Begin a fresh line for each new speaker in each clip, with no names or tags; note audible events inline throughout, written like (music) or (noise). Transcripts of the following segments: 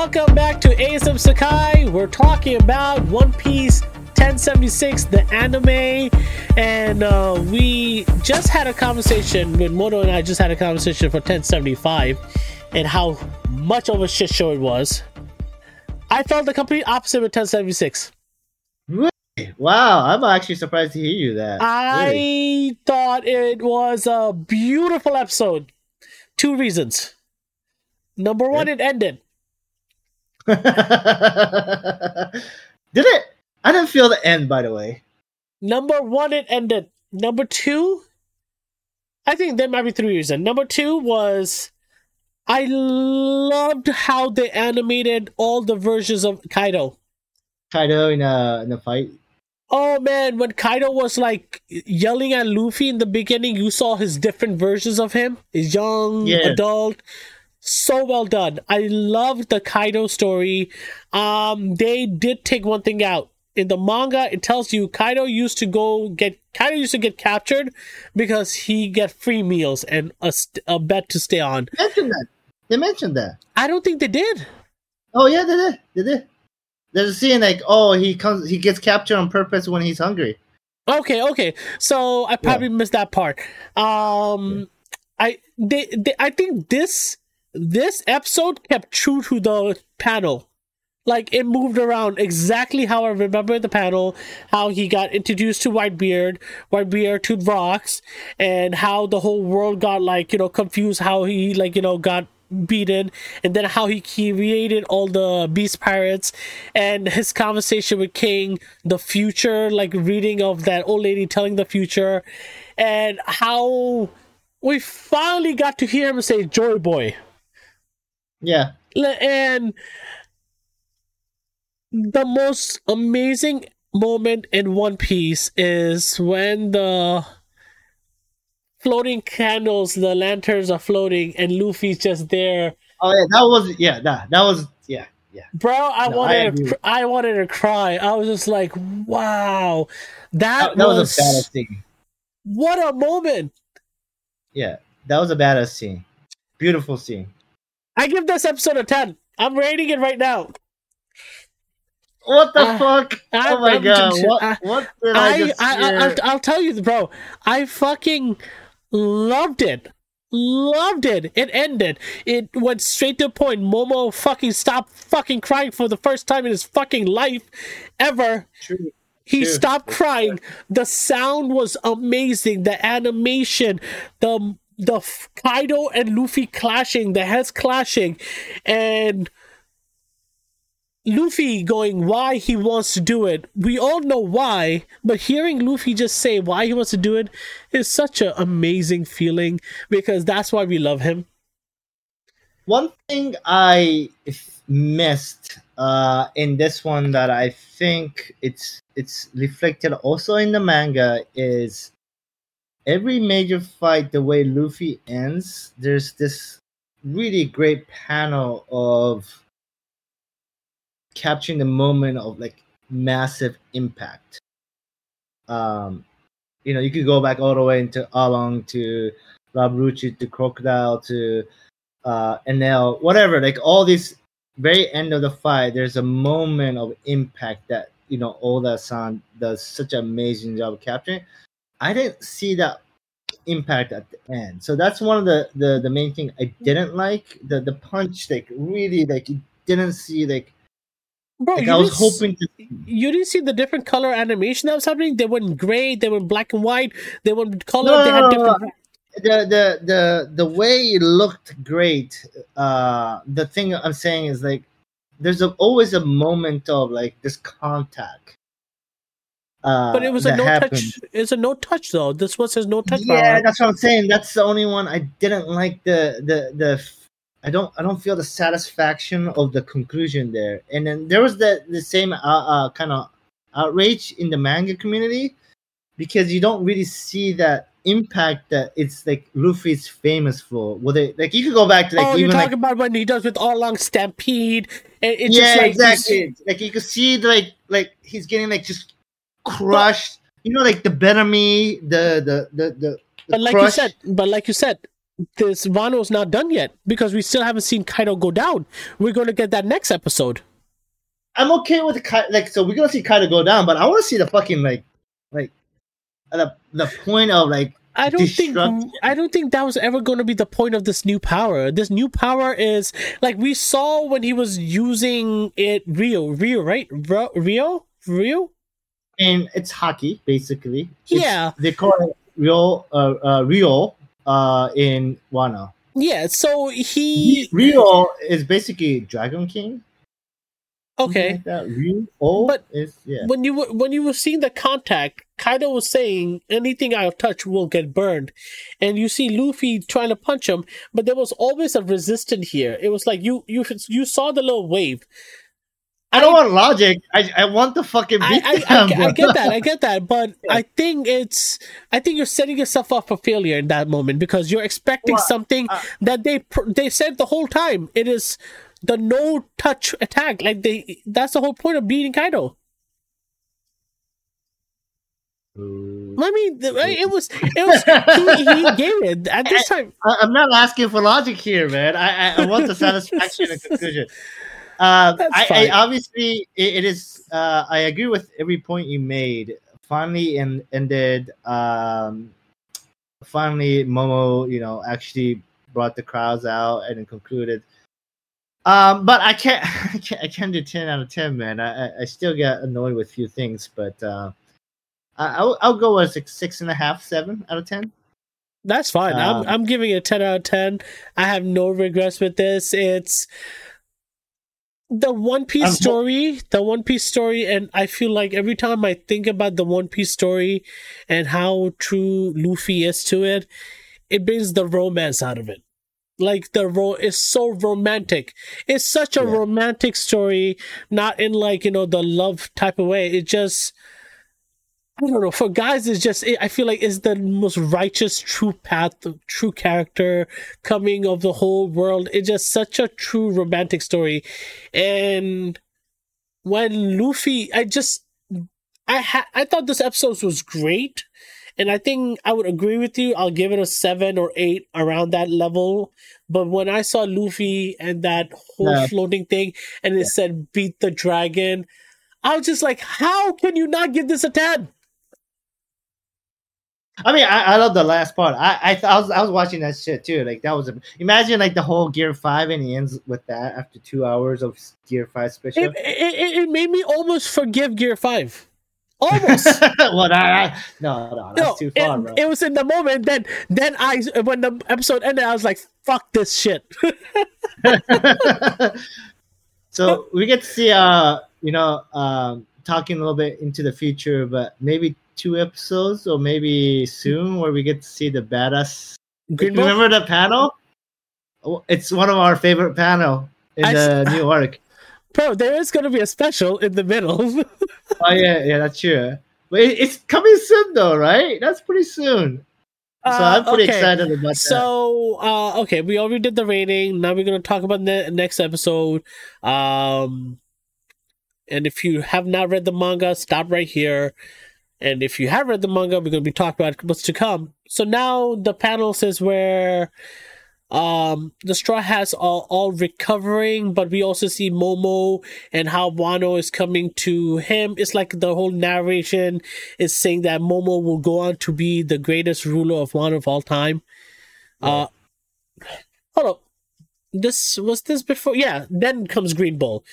Welcome back to ASM Sekai. We're talking about One Piece 1076, the anime, and uh, we just had a conversation with Moto and I just had a conversation for 1075 and how much of a shit show it was. I felt the complete opposite with 1076.
Really? Wow, I'm actually surprised to hear you that.
I
Really?
thought it was a beautiful episode. Two reasons. Number one, it ended. (laughs)
Did it? I didn't feel the end, by the way.
Number one, it ended. Number two, I think there might be three reasons. Number two was I loved how they animated all the versions of Kaido.
Kaido in a in a fight.
Oh man, when Kaido was like yelling at Luffy in the beginning, you saw his different versions of him. His young,
Yeah.
adult. So well done. I loved the Kaido story. Um, they did take one thing out. In the manga, it tells you Kaido used to go get Kaido used to get captured because he get free meals and a, a bed to stay on.
They mentioned that. They mentioned that.
I don't think they did.
Oh yeah, they did. They did. There's a scene like, oh, he comes, he gets captured on purpose when he's hungry.
Okay, okay. So I probably missed that part. Um I they, they I think this this episode kept true to the panel. Like it moved around exactly how I remember the panel, how he got introduced to Whitebeard, Whitebeard to Rocks, and how the whole world got like, you know, confused, how he like, you know, got beaten, and then how he created all the beast pirates and his conversation with King, the future, like reading of that old lady telling the future, and how we finally got to hear him say Joy Boy.
Yeah.
And the most amazing moment in One Piece is when the floating candles, the lanterns are floating, and Luffy's just there.
Oh yeah, that was yeah, that that was yeah, yeah.
Bro, I
No,
wanted to, I wanted to cry. I was just like, wow, that,
That, that was,
was,
a badass scene.
what a moment.
Yeah, that was a badass scene. Beautiful scene.
I give this episode a ten. I'm rating it right now.
What the
Uh,
fuck?
I-
oh my
I'm
god!
just-
What?
I-
what did I,
I,
just
I, I,
hear?
I'll, I'll tell you, bro. I fucking loved it. Loved it. It ended. It went straight to the point. Momo fucking stopped fucking crying for the first time in his fucking life ever.
True.
He
True.
stopped crying. The sound was amazing. The animation, the the Kaido and Luffy clashing, the heads clashing, and Luffy going why he wants to do it. We all know why, but hearing Luffy just say why he wants to do it is such an amazing feeling because that's why we love him.
One thing I missed uh, in this one that I think it's it's reflected also in the manga is every major fight the way Luffy ends. There's this really great panel of capturing the moment of like massive impact. Um, you know, you could go back all the way into Arlong to Rob Lucci to Crocodile to uh whatever, like all these very end of the fight, there's a moment of impact that you know Oda san does such an amazing job capturing. I didn't see that impact at the end. So that's one of the the, the main thing I didn't like. The the punch like really like you didn't see like,
Bro,
like I was hoping to
you didn't see the different color animation that was happening. They went gray, they were black and white, they went color.
No,
they had different.
the the the the way it looked great. Uh, the thing I'm saying is like, there's a, always a moment of like this contact. Uh,
But it was a no
happens.
touch. It's a no touch though. This one says no touch.
Yeah,
power.
that's what I'm saying. That's the only one I didn't like. The the the I don't I don't feel the satisfaction of the conclusion there. And then there was the the same uh, uh kind of outrage in the manga community because you don't really see that impact that it's like Luffy's famous for. Well, they like you could go back to like
oh, you're
even
talking
like
about when he does with Arlong stampede, it's
yeah,
just like
exactly. Like you could see like like he's getting like just crushed. you know, like the Benami, the the the the. the
But like you said, but like you said, this Wano's not done yet because we still haven't seen Kaido go down. We're going to get that next episode.
I'm okay with the like. So we're gonna see Kaido go down, but I want to see the fucking like, like, the the point of like.
I don't think I don't think that was ever going to be the point of this new power. This new power is like we saw when he was using it Rio Rio right Rio Rio
and it's Haki basically. It's-
Yeah.
they call it Rio, uh, uh, Rio, uh, in Wano.
yeah so he
Rio is basically Dragon King.
okay
like that. Rio
But-
is yeah.
when you were when you were seeing the contact, Kaido was saying anything I touch will get burned, and you see Luffy trying to punch him, but there was always a resistance here. It was like you you you saw the little wave.
I don't want logic. I, I want the fucking
I,
beat
I,
down,
I, I get that, I get that, but (laughs) I think it's I think you're setting yourself up for failure in that moment because you're expecting
Well,
something
uh,
that they they said the whole time. It is the no touch attack. Like they that's the whole point of beating Kaido. I mean, it was it was he, he (laughs) gave it at this time.
I, I'm not asking for logic here, man. I I, I want the satisfaction and conclusion. (laughs)
That's
I, I obviously it, it is. Uh, I agree with every point you made. Finally, and ended. Um, finally, Momo, you know, actually brought the crowds out and concluded. Um, but I can't, (laughs) I can't, I can't do ten out of ten, man. I, I- still get annoyed with a few things, but uh, I, I'll, I'll go with six, six and a half, seven out of ten.
That's fine. I'm
Um,
I'm giving it a ten out of ten. I have no regrets with this. It's the One Piece
I'm ho-
story, the One Piece story, and I feel like every time I think about the One Piece story and how true Luffy is to it, it brings the romance out of it. Like the role is so romantic. It's such a
Yeah.
romantic story, not in like you know the love type of way. It just I don't know. For guys, it's just I feel like it's the most righteous, true path, true character coming of the whole world. It's just such a true romantic story, and when Luffy, I just I ha- I thought this episode was great, and I think I would agree with you. I'll give it a seven or eight around that level. But when I saw Luffy and that whole
Yeah.
floating thing, and it said "beat the dragon," I was just like, "How can you not give this a 10?
I mean, I, I love the last part. I I, th- I was I was watching that shit too. Like that was a, imagine like the whole Gear Five, and he ends with that after two hours of Gear Five special.
It, it, it, made me almost forgive Gear 5. Almost. (laughs)
well, that, I, no, no, that's
no,
too far,
it,
bro.
it was in the moment. Then, then I, when the episode ended, I was like, "Fuck this shit." (laughs) (laughs)
so we get to see, uh, you know, um, talking a little bit into the future, but maybe two episodes or maybe soon where we get to see the badass.
Green?
Remember the panel? Oh, It's one of our favorite panel in
I
the
s-
new arc.
Bro, there is gonna be a special in the middle. (laughs)
Oh yeah, yeah, that's true. But it, it's coming soon, though, right? That's pretty soon. So I'm pretty
Uh, okay.
excited about that.
So, uh, okay, we already did the rating. Now we're gonna talk about the next episode. Um, and if you have not read the manga, stop right here. And if you have read the manga, we're gonna be talking about what's to come. So now the panel says where um the straw hats are all recovering, but we also see Momo and how Wano is coming to him. It's like the whole narration is saying that Momo will go on to be the greatest ruler of Wano of all time. Uh hold up. This was this before yeah, then comes Green Bull.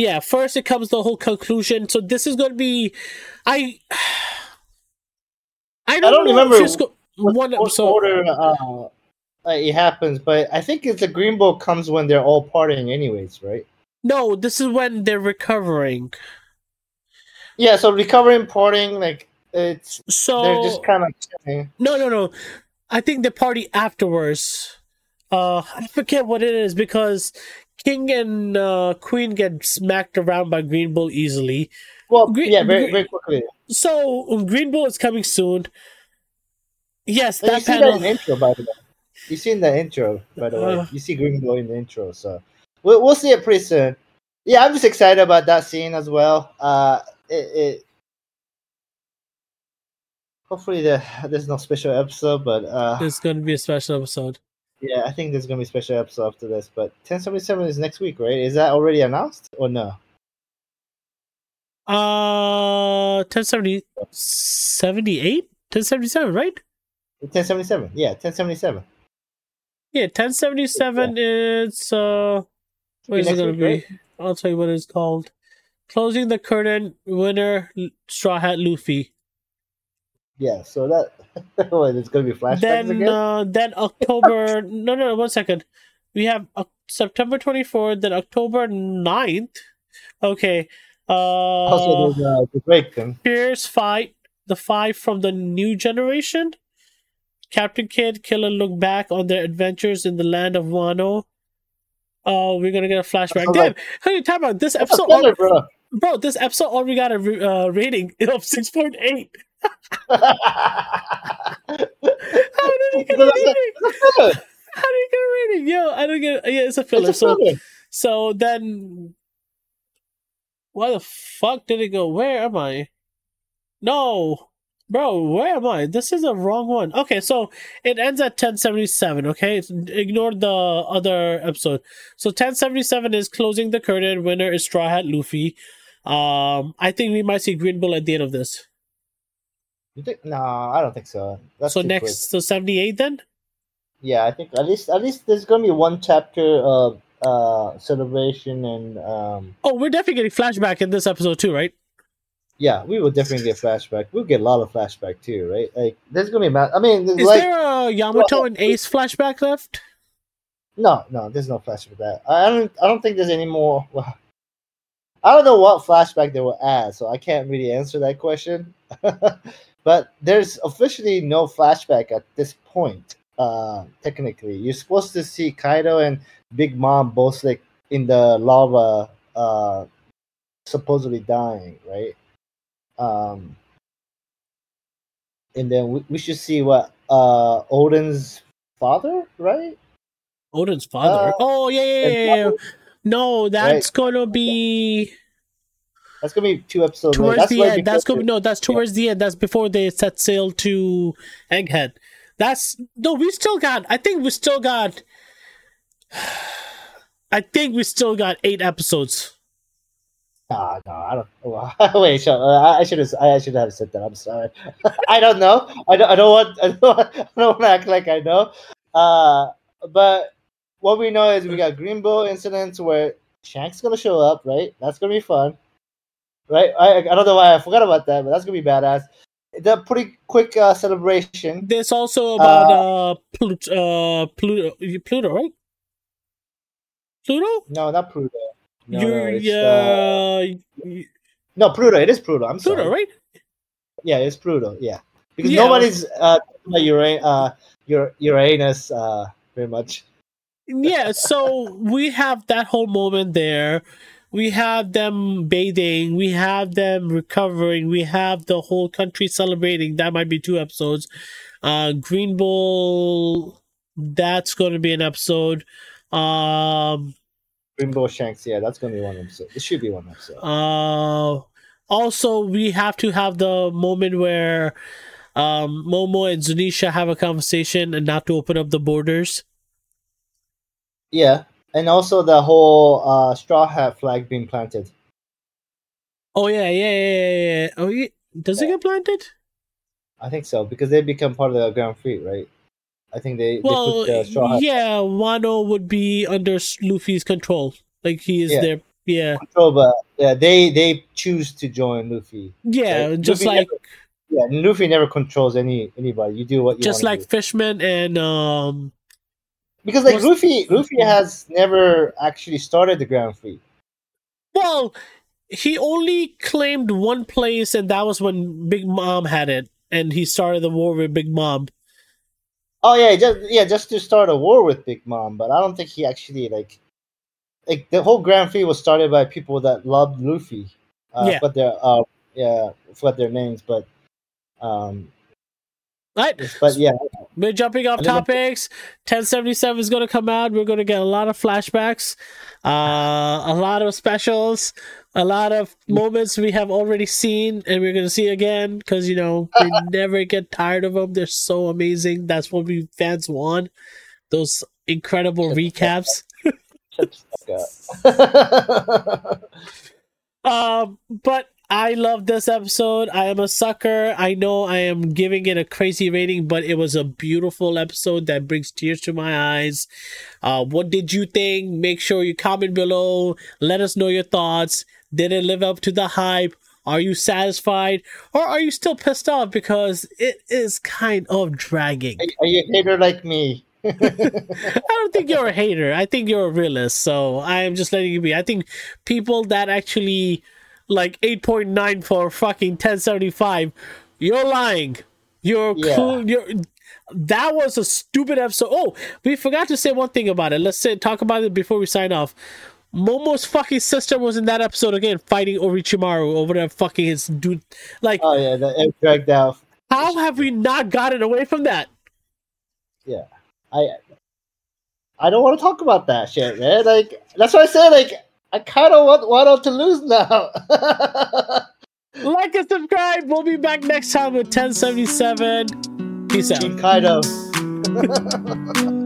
Yeah, first it comes the whole conclusion. So this is gonna be I I don't,
don't remember
if it's go-
What-
one
what order uh, it happens, but I think it's the Green Bull comes when they're all partying, anyways, right?
No, this is when they're recovering.
Yeah, so recovering, partying, like it's
So
they're just kind of chilling.
no, no, no. I think the party afterwards. Uh, I forget what it is because King and uh, Queen get smacked around by Green Bull easily.
Well,
Green-
yeah, very very quickly.
So um, Green Bull is coming soon. Yes,
And you
that
see that in the intro, by the way. You see in the intro, by the way.
Uh.
You see green Bull in the intro, so we'll we'll see it pretty soon. Yeah, I'm just excited about that scene as well. Uh, it, it hopefully the, there's no special episode, but uh,
It's going to be a special episode.
Yeah, I think there's gonna be a special episode after this, but 1077 is next week, right? Is that already announced or no?
Uh, 1070, 78? 1077, right?
1077, yeah, 1077.
Yeah, 1077 is, uh, what is it gonna
week,
be?
right?
I'll tell you what it's called. Closing the curtain, winner, Straw Hat Luffy.
Yeah, so that (laughs) what, it's gonna be flashbacks
then
again.
uh, then October (laughs) no no one second. We have uh, September 24th, then October 9th. Okay. Uh
also, there's uh, the break.
Pierce fight the five from the new generation. Captain Kid, Killer look back on their adventures in the land of Wano. Oh, we're gonna get a flashback. Damn,
on.
hey, time out. This
What's a
episode,
filler, bro?
bro. This episode already got a re- uh, rating of six point eight. How did he get a rating?
filler.
How do you get a rating? Yo, I don't get. Yeah, it's a filler.
It's a
So, so then, why the fuck did it go? Where am I? No, bro, where am I? This is a wrong one. Okay, so it ends at ten seventy seven. Okay, ignore the other episode. So ten seventy seven is closing the curtain. Winner is Straw Hat Luffy. Um, I think we might see Green Bull at the end of this.
You think? No, I don't think so. That's
so next,
quick.
so seventy eight then.
Yeah, I think at least at least there's gonna be one chapter of uh celebration and um
Oh, we're definitely getting flashback in this episode too, right?
yeah, we will definitely get flashback. We'll get a lot of flashback too, right? Like there's gonna be ma- I mean,
Is
like
there a Yamato and Ace flashback left?
no, no, there's no flashback. That I don't I don't think there's any more. Well, I don't know what flashback they will add, so I can't really answer that question. (laughs) but there's officially no flashback at this point. Uh, technically, you're supposed to see Kaido and Big Mom both like in the lava, uh, supposedly dying, right? Um, and then we, we should see what uh Oden's father, right?
Oden's father.
Uh,
oh yeah, yeah, yeah, yeah. No, that's gonna be
That's gonna be two episodes.
towards
That's
the end. That's gonna no, that's towards the end. That's before they set sail to Egghead. That's no, we still got. I think we still got. (sighs) I think we still got eight episodes.
Nah, no, I don't. Well, (laughs) wait, uh, I should have. I should have said that. I'm sorry. (laughs) I don't know. I don't. I don't want. (laughs) I don't, want- I don't want to act like I know. Uh, but what we know is we got Green Bull incidents where Shanks gonna show up. Right. That's gonna be fun. Right. I I don't know why I forgot about that, but that's gonna be badass. The pretty quick uh, celebration.
There's also about uh, Pluto, uh Pluto, Pluto, right? Pluto?
No, not Pluto. No,
You're
no, uh,
yeah,
no, Pluto. It is Pluto. I'm sorry.
Pluto, right?
Yeah, it's Pluto. Yeah, because
Yeah.
nobody's uh about Uranus, uh, Uranus, uh, very much.
yeah so we have that whole moment there we have them bathing we have them recovering we have the whole country celebrating that might be two episodes uh green bull that's going to be an episode um
Rainbow Shanks. Yeah, that's gonna be one episode. It should be one episode.
uh also we have to have the moment where um momo and Zunesha have a conversation and not to open up the borders
Yeah, and also the whole uh straw hat flag being planted.
oh yeah yeah yeah yeah, yeah. oh yeah does it get planted
I think so because they become part of the Grand Fleet, right? I think they,
Well,
they put the straw hat
yeah, Wano would be under Luffy's control. Like he is
Yeah.
there. Yeah,
control, but yeah, they they choose to join Luffy.
yeah, just
Luffy
like
Yeah, Luffy never controls any anybody. You do what you
just like
do.
Fishman and um.
Because like Luffy Luffy has never actually started the Grand Fleet.
Well, he only claimed one place, and that was when Big Mom had it, and he started the war with Big Mom.
Oh yeah, just yeah, just to start a war with Big Mom, but I don't think he actually like like the whole Grand Fleet was started by people that loved Luffy. Uh,
Yeah.
But their uh yeah, forgot their names, but um,
Right,
but yeah,
we're jumping off
And then the-
topics. Ten seventy seven is going to come out. We're going to get a lot of flashbacks, uh, a lot of specials, a lot of moments we have already seen, and we're going to see again because you know we never get tired of them. They're so amazing. That's what we fans want. those incredible recaps. (laughs) um, but I love this episode. I am a sucker. I know I am giving it a crazy rating, but it was a beautiful episode that brings tears to my eyes. Uh, what did you think? Make sure you comment below. Let us know your thoughts. Did it live up to the hype? Are you satisfied? Or are you still pissed off because it is kind of dragging?
Are you a hater like me? (laughs)
I don't think you're a hater. I think you're a realist. So I am just letting you be. I think people that actually like 8.9 for fucking 1075, you're lying. You're yeah. cool. You're that was a stupid episode. Oh, we forgot to say one thing about it. Let's say talk about it before we sign off. Momo's fucking sister was in that episode again, fighting Orochimaru over that fucking his dude. Like,
oh yeah, the dragged out.
How have we not gotten away from that?
Yeah, I I don't want to talk about that shit, man. Like that's what I said. Like I kind of want want to lose now. (laughs)
like and subscribe. We'll be back next time with 1077. Peace out.
Kind of. (laughs)